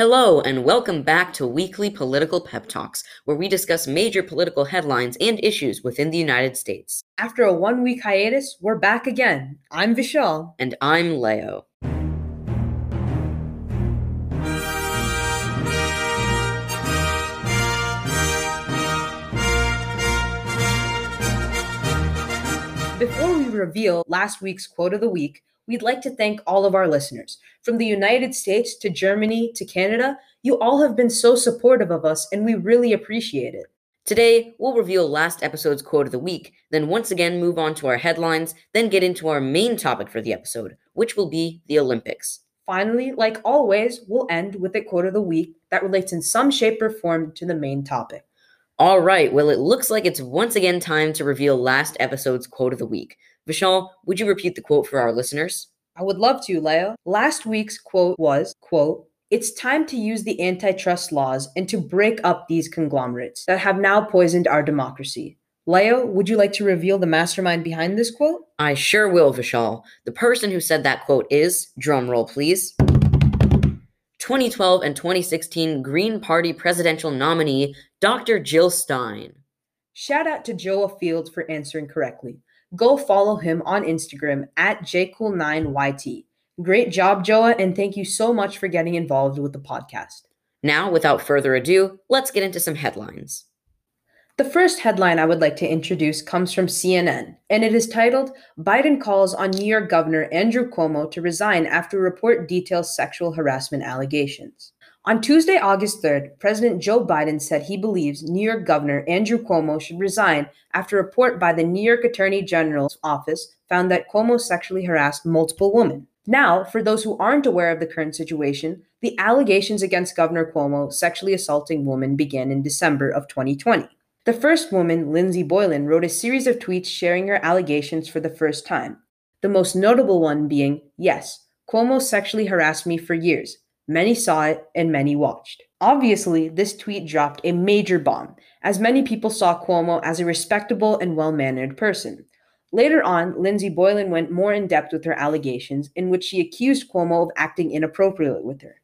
Hello, and welcome back to Weekly Political Pep Talks, where we discuss major political headlines and issues within the United States. After a one week hiatus, we're back again. I'm Vishal. And I'm Leo. Reveal last week's quote of the week, we'd like to thank all of our listeners. From the United States to Germany to Canada, you all have been so supportive of us, and we really appreciate it. Today, we'll reveal last episode's quote of the week, then once again move on to our headlines, then get into our main topic for the episode, which will be the Olympics. Finally, like always, we'll end with a quote of the week that relates in some shape or form to the main topic. All right, well, it looks like it's once again time to reveal last episode's quote of the week. Vishal, would you repeat the quote for our listeners? I would love to, Leo. Last week's quote was, quote, it's time to use the antitrust laws and to break up these conglomerates that have now poisoned our democracy. Leo, would you like to reveal the mastermind behind this quote? I sure will, Vishal. The person who said that quote is, drumroll please, 2012 and 2016 Green Party presidential nominee, Dr. Jill Stein. Shout out to Joa Fields for answering correctly go follow him on Instagram at jcool9yt. Great job, Joa, and thank you so much for getting involved with the podcast. Now, without further ado, let's get into some headlines. The first headline I would like to introduce comes from CNN, and it is titled Biden calls on New York Governor Andrew Cuomo to resign after report details sexual harassment allegations. On Tuesday, August 3rd, President Joe Biden said he believes New York Governor Andrew Cuomo should resign after a report by the New York Attorney General's office found that Cuomo sexually harassed multiple women. Now, for those who aren't aware of the current situation, the allegations against Governor Cuomo sexually assaulting women began in December of 2020. The first woman, Lindsey Boylan, wrote a series of tweets sharing her allegations for the first time. The most notable one being, Yes, Cuomo sexually harassed me for years. Many saw it and many watched. Obviously, this tweet dropped a major bomb, as many people saw Cuomo as a respectable and well mannered person. Later on, Lindsey Boylan went more in depth with her allegations, in which she accused Cuomo of acting inappropriately with her.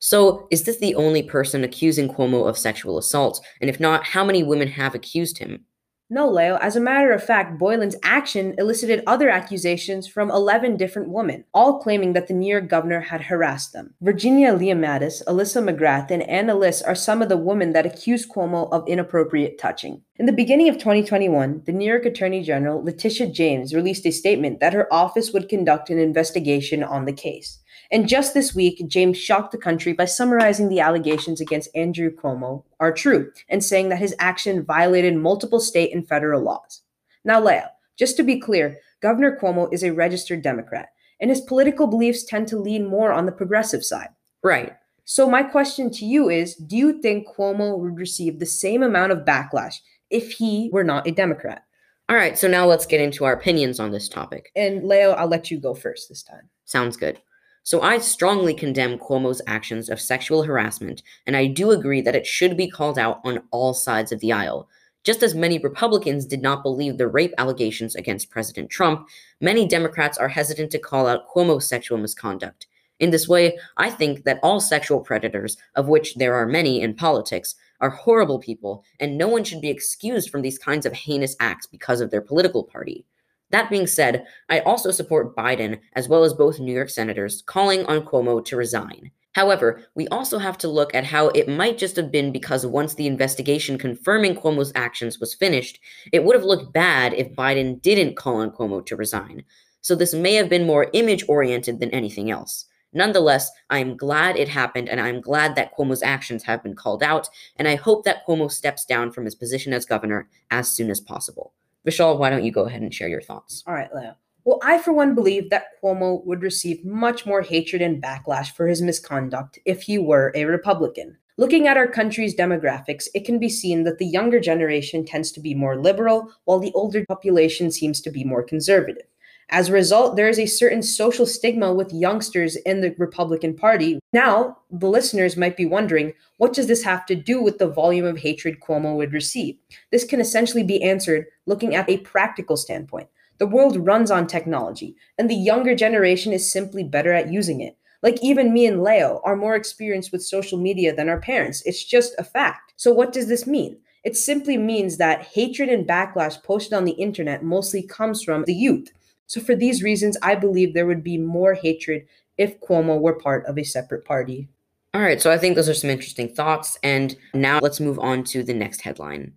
So, is this the only person accusing Cuomo of sexual assault? And if not, how many women have accused him? No, Leo. As a matter of fact, Boylan's action elicited other accusations from 11 different women, all claiming that the New York governor had harassed them. Virginia Limmiatis, Alyssa McGrath, and Anna Liss are some of the women that accused Cuomo of inappropriate touching. In the beginning of 2021, the New York Attorney General, Letitia James, released a statement that her office would conduct an investigation on the case. And just this week, James shocked the country by summarizing the allegations against Andrew Cuomo are true and saying that his action violated multiple state and federal laws. Now, Leo, just to be clear, Governor Cuomo is a registered Democrat, and his political beliefs tend to lean more on the progressive side. Right. So, my question to you is Do you think Cuomo would receive the same amount of backlash if he were not a Democrat? All right, so now let's get into our opinions on this topic. And Leo, I'll let you go first this time. Sounds good. So I strongly condemn Cuomo's actions of sexual harassment, and I do agree that it should be called out on all sides of the aisle. Just as many Republicans did not believe the rape allegations against President Trump, many Democrats are hesitant to call out Cuomo's sexual misconduct. In this way, I think that all sexual predators, of which there are many in politics, are horrible people, and no one should be excused from these kinds of heinous acts because of their political party. That being said, I also support Biden, as well as both New York senators, calling on Cuomo to resign. However, we also have to look at how it might just have been because once the investigation confirming Cuomo's actions was finished, it would have looked bad if Biden didn't call on Cuomo to resign. So this may have been more image oriented than anything else. Nonetheless, I am glad it happened, and I am glad that Cuomo's actions have been called out, and I hope that Cuomo steps down from his position as governor as soon as possible. Vishal, why don't you go ahead and share your thoughts? All right, Leo. Well, I, for one, believe that Cuomo would receive much more hatred and backlash for his misconduct if he were a Republican. Looking at our country's demographics, it can be seen that the younger generation tends to be more liberal, while the older population seems to be more conservative. As a result, there is a certain social stigma with youngsters in the Republican Party. Now, the listeners might be wondering what does this have to do with the volume of hatred Cuomo would receive? This can essentially be answered looking at a practical standpoint. The world runs on technology, and the younger generation is simply better at using it. Like even me and Leo are more experienced with social media than our parents. It's just a fact. So what does this mean? It simply means that hatred and backlash posted on the internet mostly comes from the youth. So for these reasons, I believe there would be more hatred if Cuomo were part of a separate party. All right, so I think those are some interesting thoughts. And now let's move on to the next headline.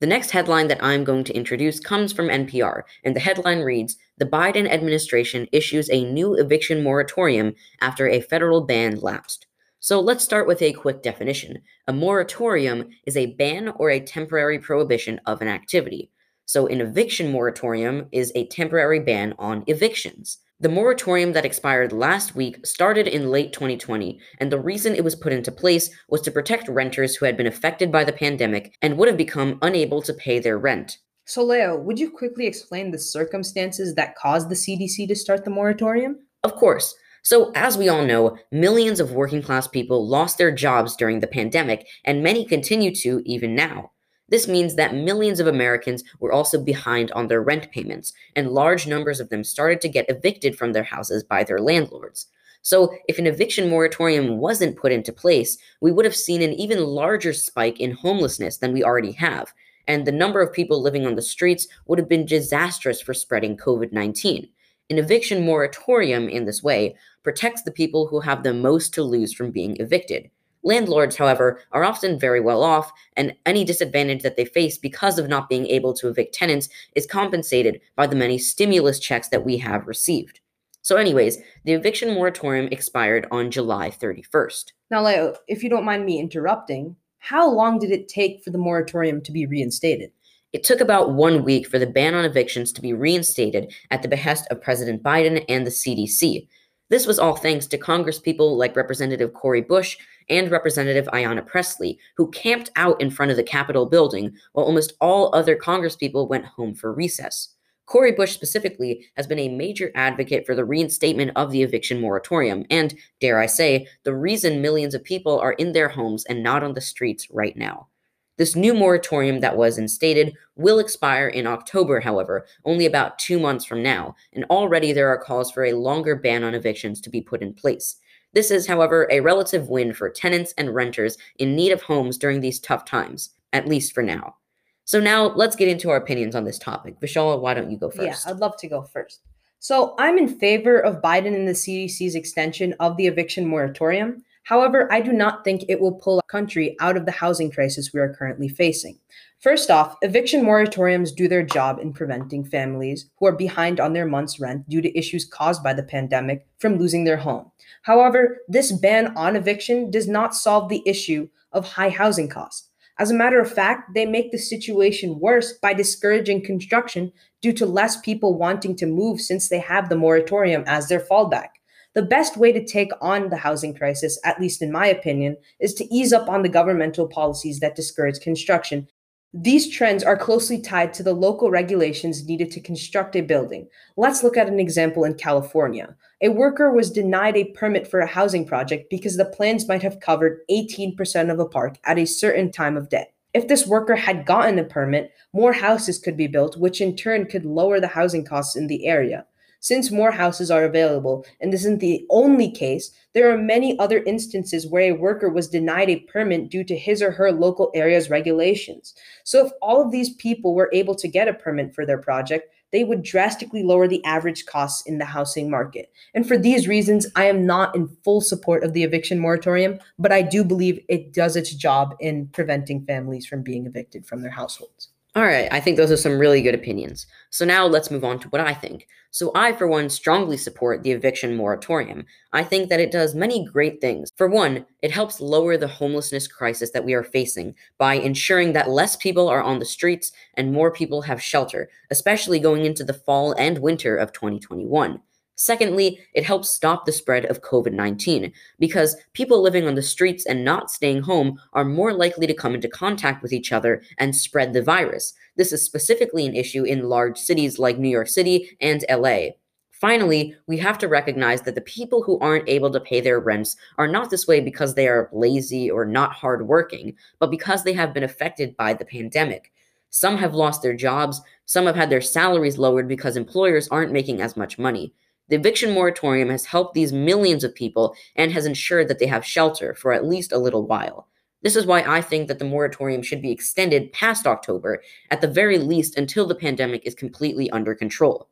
The next headline that I'm going to introduce comes from NPR, and the headline reads The Biden administration issues a new eviction moratorium after a federal ban lapsed. So let's start with a quick definition. A moratorium is a ban or a temporary prohibition of an activity. So an eviction moratorium is a temporary ban on evictions. The moratorium that expired last week started in late 2020, and the reason it was put into place was to protect renters who had been affected by the pandemic and would have become unable to pay their rent. So, Leo, would you quickly explain the circumstances that caused the CDC to start the moratorium? Of course. So, as we all know, millions of working class people lost their jobs during the pandemic, and many continue to even now. This means that millions of Americans were also behind on their rent payments, and large numbers of them started to get evicted from their houses by their landlords. So, if an eviction moratorium wasn't put into place, we would have seen an even larger spike in homelessness than we already have, and the number of people living on the streets would have been disastrous for spreading COVID 19. An eviction moratorium, in this way, protects the people who have the most to lose from being evicted. Landlords, however, are often very well off, and any disadvantage that they face because of not being able to evict tenants is compensated by the many stimulus checks that we have received. So, anyways, the eviction moratorium expired on July 31st. Now, Leo, if you don't mind me interrupting, how long did it take for the moratorium to be reinstated? It took about one week for the ban on evictions to be reinstated at the behest of President Biden and the CDC. This was all thanks to congresspeople like Representative Cori Bush and Representative Ayanna Pressley, who camped out in front of the Capitol building while almost all other congresspeople went home for recess. Cori Bush specifically has been a major advocate for the reinstatement of the eviction moratorium, and, dare I say, the reason millions of people are in their homes and not on the streets right now. This new moratorium that was instated will expire in October, however, only about two months from now, and already there are calls for a longer ban on evictions to be put in place. This is, however, a relative win for tenants and renters in need of homes during these tough times, at least for now. So now let's get into our opinions on this topic. Vishal, why don't you go first? Yeah, I'd love to go first. So I'm in favor of Biden and the CDC's extension of the eviction moratorium. However, I do not think it will pull our country out of the housing crisis we are currently facing. First off, eviction moratoriums do their job in preventing families who are behind on their month's rent due to issues caused by the pandemic from losing their home. However, this ban on eviction does not solve the issue of high housing costs. As a matter of fact, they make the situation worse by discouraging construction due to less people wanting to move since they have the moratorium as their fallback. The best way to take on the housing crisis, at least in my opinion, is to ease up on the governmental policies that discourage construction. These trends are closely tied to the local regulations needed to construct a building. Let's look at an example in California. A worker was denied a permit for a housing project because the plans might have covered 18% of a park at a certain time of day. If this worker had gotten a permit, more houses could be built, which in turn could lower the housing costs in the area. Since more houses are available, and this isn't the only case, there are many other instances where a worker was denied a permit due to his or her local area's regulations. So, if all of these people were able to get a permit for their project, they would drastically lower the average costs in the housing market. And for these reasons, I am not in full support of the eviction moratorium, but I do believe it does its job in preventing families from being evicted from their households. All right, I think those are some really good opinions. So now let's move on to what I think. So I, for one, strongly support the eviction moratorium. I think that it does many great things. For one, it helps lower the homelessness crisis that we are facing by ensuring that less people are on the streets and more people have shelter, especially going into the fall and winter of 2021. Secondly, it helps stop the spread of COVID 19 because people living on the streets and not staying home are more likely to come into contact with each other and spread the virus. This is specifically an issue in large cities like New York City and LA. Finally, we have to recognize that the people who aren't able to pay their rents are not this way because they are lazy or not hardworking, but because they have been affected by the pandemic. Some have lost their jobs, some have had their salaries lowered because employers aren't making as much money. The eviction moratorium has helped these millions of people and has ensured that they have shelter for at least a little while. This is why I think that the moratorium should be extended past October, at the very least until the pandemic is completely under control.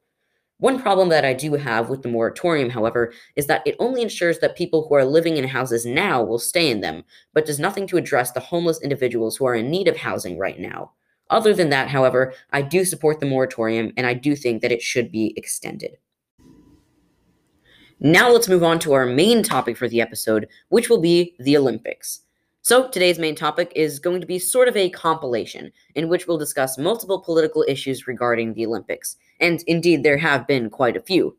One problem that I do have with the moratorium, however, is that it only ensures that people who are living in houses now will stay in them, but does nothing to address the homeless individuals who are in need of housing right now. Other than that, however, I do support the moratorium and I do think that it should be extended. Now let's move on to our main topic for the episode, which will be the Olympics. So, today's main topic is going to be sort of a compilation in which we'll discuss multiple political issues regarding the Olympics. And indeed, there have been quite a few.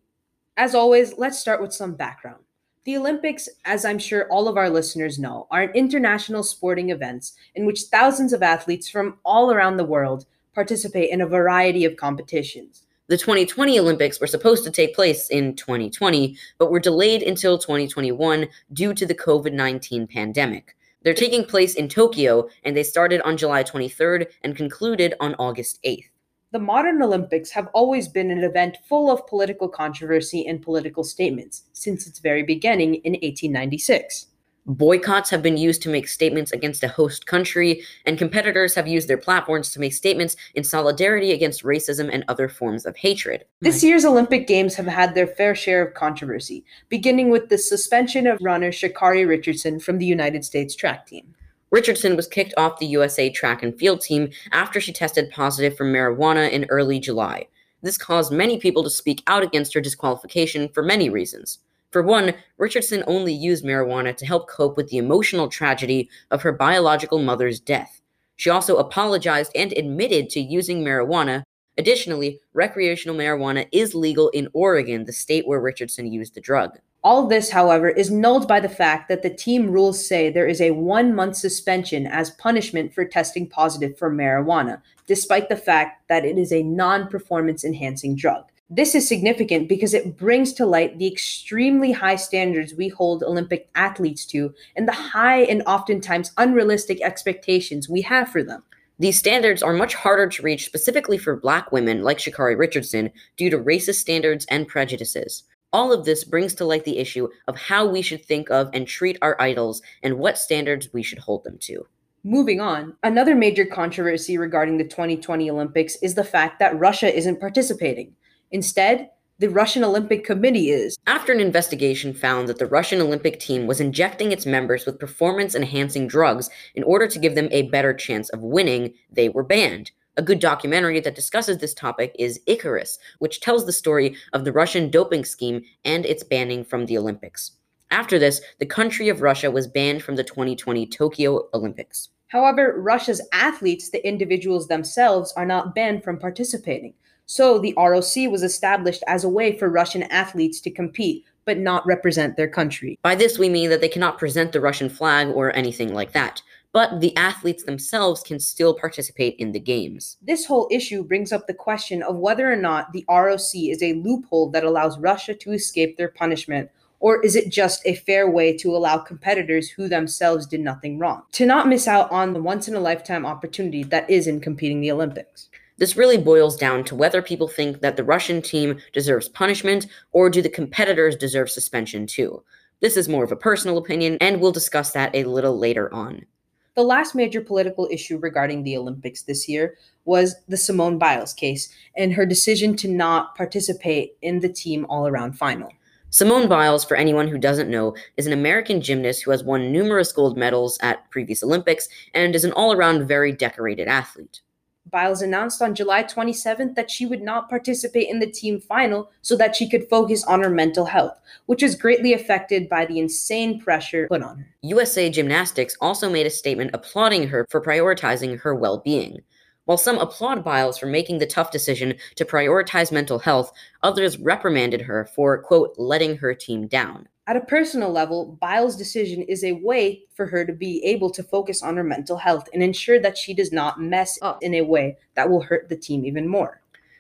As always, let's start with some background. The Olympics, as I'm sure all of our listeners know, are international sporting events in which thousands of athletes from all around the world participate in a variety of competitions. The 2020 Olympics were supposed to take place in 2020, but were delayed until 2021 due to the COVID 19 pandemic. They're taking place in Tokyo, and they started on July 23rd and concluded on August 8th. The modern Olympics have always been an event full of political controversy and political statements since its very beginning in 1896. Boycotts have been used to make statements against a host country, and competitors have used their platforms to make statements in solidarity against racism and other forms of hatred. This year's Olympic Games have had their fair share of controversy, beginning with the suspension of runner Sha'Carri Richardson from the United States track team. Richardson was kicked off the USA track and field team after she tested positive for marijuana in early July. This caused many people to speak out against her disqualification for many reasons. For one, Richardson only used marijuana to help cope with the emotional tragedy of her biological mother's death. She also apologized and admitted to using marijuana. Additionally, recreational marijuana is legal in Oregon, the state where Richardson used the drug. All this, however, is nulled by the fact that the team rules say there is a one month suspension as punishment for testing positive for marijuana, despite the fact that it is a non performance enhancing drug. This is significant because it brings to light the extremely high standards we hold Olympic athletes to and the high and oftentimes unrealistic expectations we have for them. These standards are much harder to reach specifically for black women like Sha'Carri Richardson due to racist standards and prejudices. All of this brings to light the issue of how we should think of and treat our idols and what standards we should hold them to. Moving on, another major controversy regarding the 2020 Olympics is the fact that Russia isn't participating. Instead, the Russian Olympic Committee is. After an investigation found that the Russian Olympic team was injecting its members with performance enhancing drugs in order to give them a better chance of winning, they were banned. A good documentary that discusses this topic is Icarus, which tells the story of the Russian doping scheme and its banning from the Olympics. After this, the country of Russia was banned from the 2020 Tokyo Olympics. However, Russia's athletes, the individuals themselves, are not banned from participating. So the ROC was established as a way for Russian athletes to compete but not represent their country. By this, we mean that they cannot present the Russian flag or anything like that. But the athletes themselves can still participate in the games. This whole issue brings up the question of whether or not the ROC is a loophole that allows Russia to escape their punishment or is it just a fair way to allow competitors who themselves did nothing wrong to not miss out on the once in a lifetime opportunity that is in competing the Olympics? This really boils down to whether people think that the Russian team deserves punishment or do the competitors deserve suspension too. This is more of a personal opinion, and we'll discuss that a little later on. The last major political issue regarding the Olympics this year was the Simone Biles case and her decision to not participate in the team all around final. Simone Biles, for anyone who doesn't know, is an American gymnast who has won numerous gold medals at previous Olympics and is an all around very decorated athlete. Biles announced on July 27th that she would not participate in the team final so that she could focus on her mental health, which was greatly affected by the insane pressure put on her. USA Gymnastics also made a statement applauding her for prioritizing her well being. While some applaud Biles for making the tough decision to prioritize mental health, others reprimanded her for, quote, letting her team down. At a personal level, Biles' decision is a way for her to be able to focus on her mental health and ensure that she does not mess up in a way that will hurt the team even more.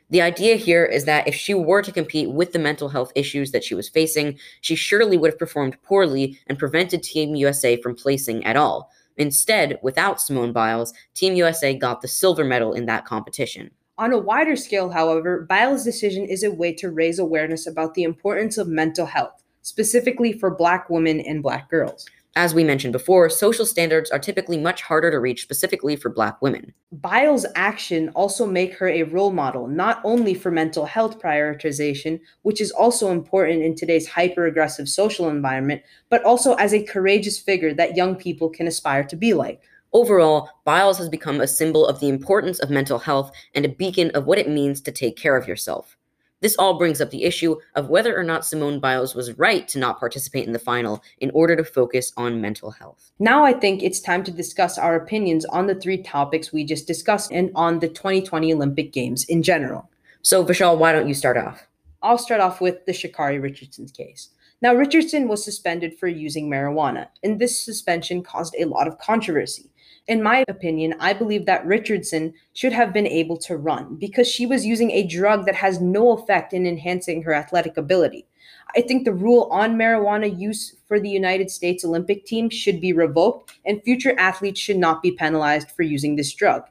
The idea here is that if she were to compete with the mental health issues that she was facing, she surely would have performed poorly and prevented Team USA from placing at all. Instead, without Simone Biles, Team USA got the silver medal in that competition. On a wider scale, however, Biles' decision is a way to raise awareness about the importance of mental health, specifically for Black women and Black girls. As we mentioned before, social standards are typically much harder to reach specifically for black women. Biles' action also make her a role model not only for mental health prioritization, which is also important in today's hyper-aggressive social environment, but also as a courageous figure that young people can aspire to be like. Overall, Biles has become a symbol of the importance of mental health and a beacon of what it means to take care of yourself. This all brings up the issue of whether or not Simone Biles was right to not participate in the final in order to focus on mental health. Now I think it's time to discuss our opinions on the three topics we just discussed and on the 2020 Olympic Games in general. So, Vishal, why don't you start off? I'll start off with the Sha'Carri Richardson case. Now, Richardson was suspended for using marijuana, and this suspension caused a lot of controversy. In my opinion, I believe that Richardson should have been able to run because she was using a drug that has no effect in enhancing her athletic ability. I think the rule on marijuana use for the United States Olympic team should be revoked, and future athletes should not be penalized for using this drug.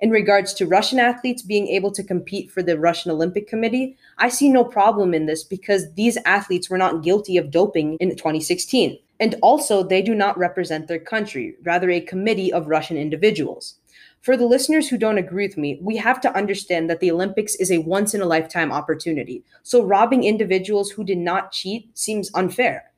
In regards to Russian athletes being able to compete for the Russian Olympic Committee, I see no problem in this because these athletes were not guilty of doping in 2016. And also, they do not represent their country, rather, a committee of Russian individuals. For the listeners who don't agree with me, we have to understand that the Olympics is a once in a lifetime opportunity. So, robbing individuals who did not cheat seems unfair.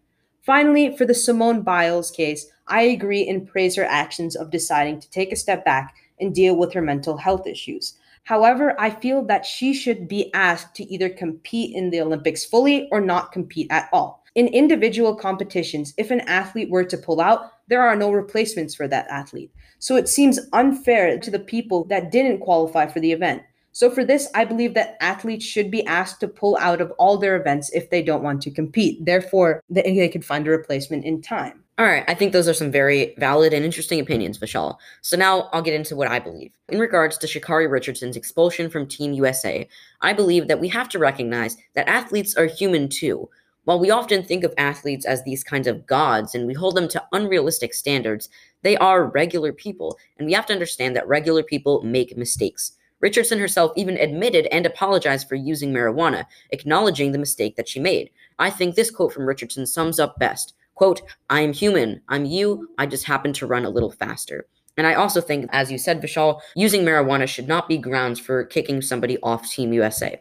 Finally, for the Simone Biles case, I agree and praise her actions of deciding to take a step back and deal with her mental health issues. However, I feel that she should be asked to either compete in the Olympics fully or not compete at all. In individual competitions, if an athlete were to pull out, there are no replacements for that athlete. So it seems unfair to the people that didn't qualify for the event. So for this, I believe that athletes should be asked to pull out of all their events if they don't want to compete. Therefore, they could find a replacement in time. All right, I think those are some very valid and interesting opinions, Vishal. So now I'll get into what I believe. In regards to Sha'Carri Richardson's expulsion from Team USA, I believe that we have to recognize that athletes are human too. While we often think of athletes as these kinds of gods and we hold them to unrealistic standards, they are regular people, and we have to understand that regular people make mistakes. Richardson herself even admitted and apologized for using marijuana, acknowledging the mistake that she made. I think this quote from Richardson sums up best. Quote, I am human. I'm you. I just happen to run a little faster. And I also think, as you said, Vishal, using marijuana should not be grounds for kicking somebody off Team USA.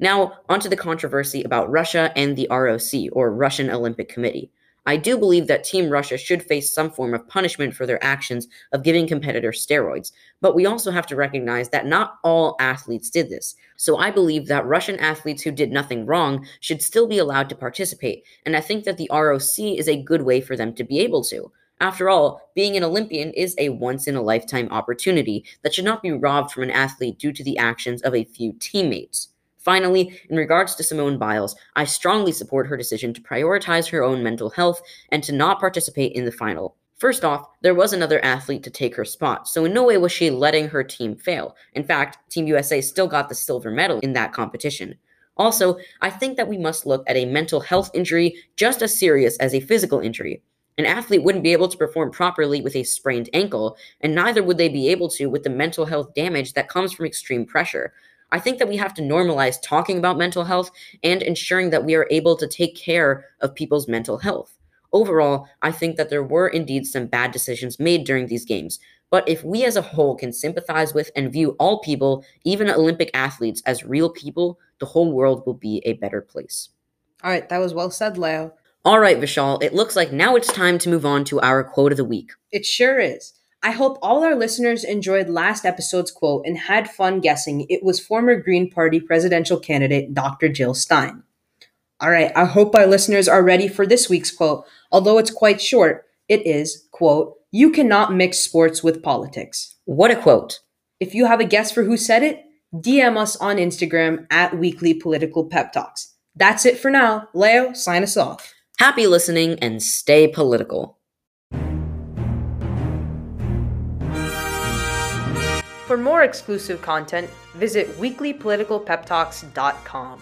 Now, onto the controversy about Russia and the ROC, or Russian Olympic Committee. I do believe that Team Russia should face some form of punishment for their actions of giving competitors steroids, but we also have to recognize that not all athletes did this. So I believe that Russian athletes who did nothing wrong should still be allowed to participate, and I think that the ROC is a good way for them to be able to. After all, being an Olympian is a once in a lifetime opportunity that should not be robbed from an athlete due to the actions of a few teammates. Finally, in regards to Simone Biles, I strongly support her decision to prioritize her own mental health and to not participate in the final. First off, there was another athlete to take her spot, so in no way was she letting her team fail. In fact, Team USA still got the silver medal in that competition. Also, I think that we must look at a mental health injury just as serious as a physical injury. An athlete wouldn't be able to perform properly with a sprained ankle, and neither would they be able to with the mental health damage that comes from extreme pressure. I think that we have to normalize talking about mental health and ensuring that we are able to take care of people's mental health. Overall, I think that there were indeed some bad decisions made during these games. But if we as a whole can sympathize with and view all people, even Olympic athletes, as real people, the whole world will be a better place. All right, that was well said, Leo. All right, Vishal, it looks like now it's time to move on to our quote of the week. It sure is. I hope all our listeners enjoyed last episode's quote and had fun guessing it was former Green Party presidential candidate Dr. Jill Stein. All right, I hope our listeners are ready for this week's quote. Although it's quite short, it is, quote, you cannot mix sports with politics. What a quote. If you have a guess for who said it, DM us on Instagram at Weekly Political Pep Talks. That's it for now. Leo, sign us off. Happy listening and stay political. For more exclusive content, visit weeklypoliticalpeptalks.com.